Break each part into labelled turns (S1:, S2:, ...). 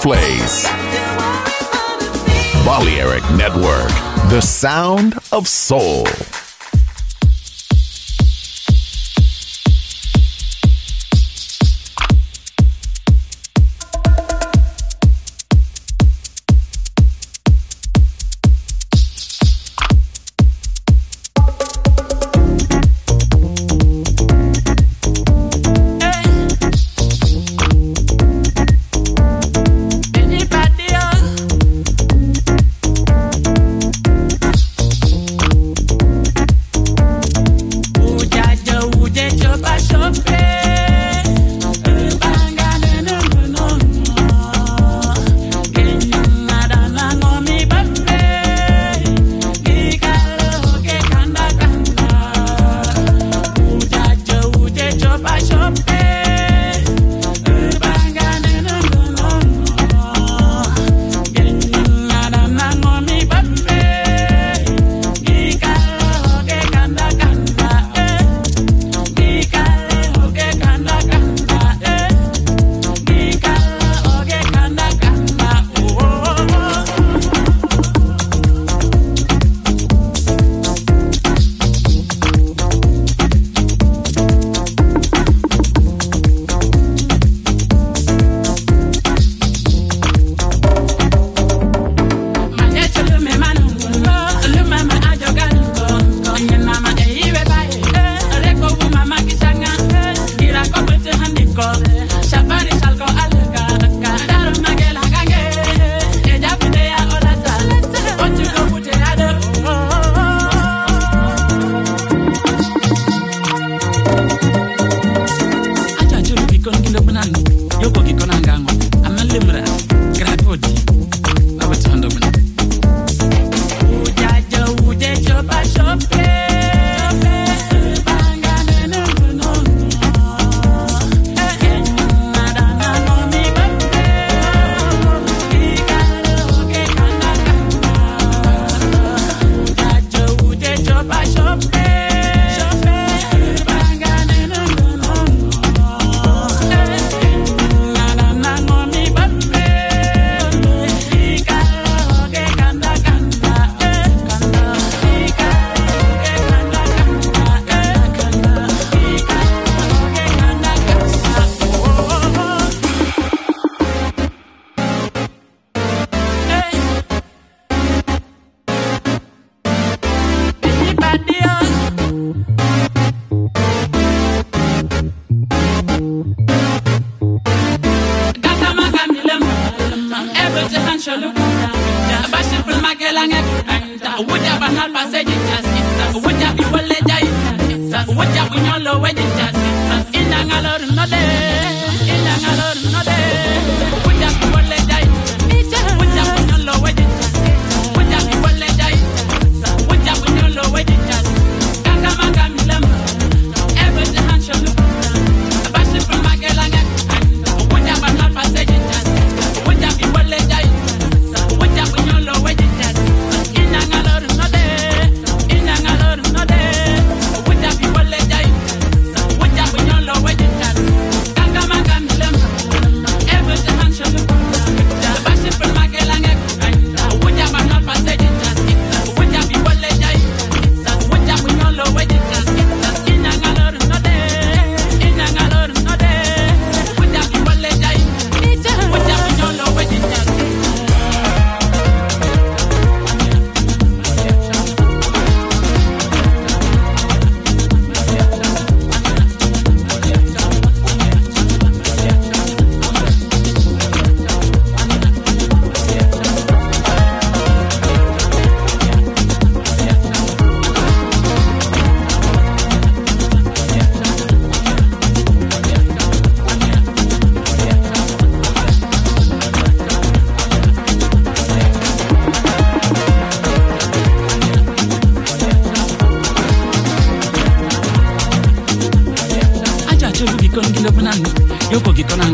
S1: Place. Balearic Network, the sound of soul. Boogie
S2: con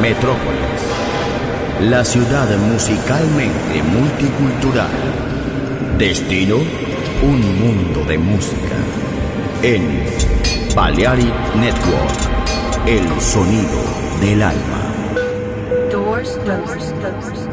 S2: Metrópolis. La ciudad musicalmente multicultural. Destino, un mundo de música. En Balearic Network, el sonido del alma.
S3: Doors closed.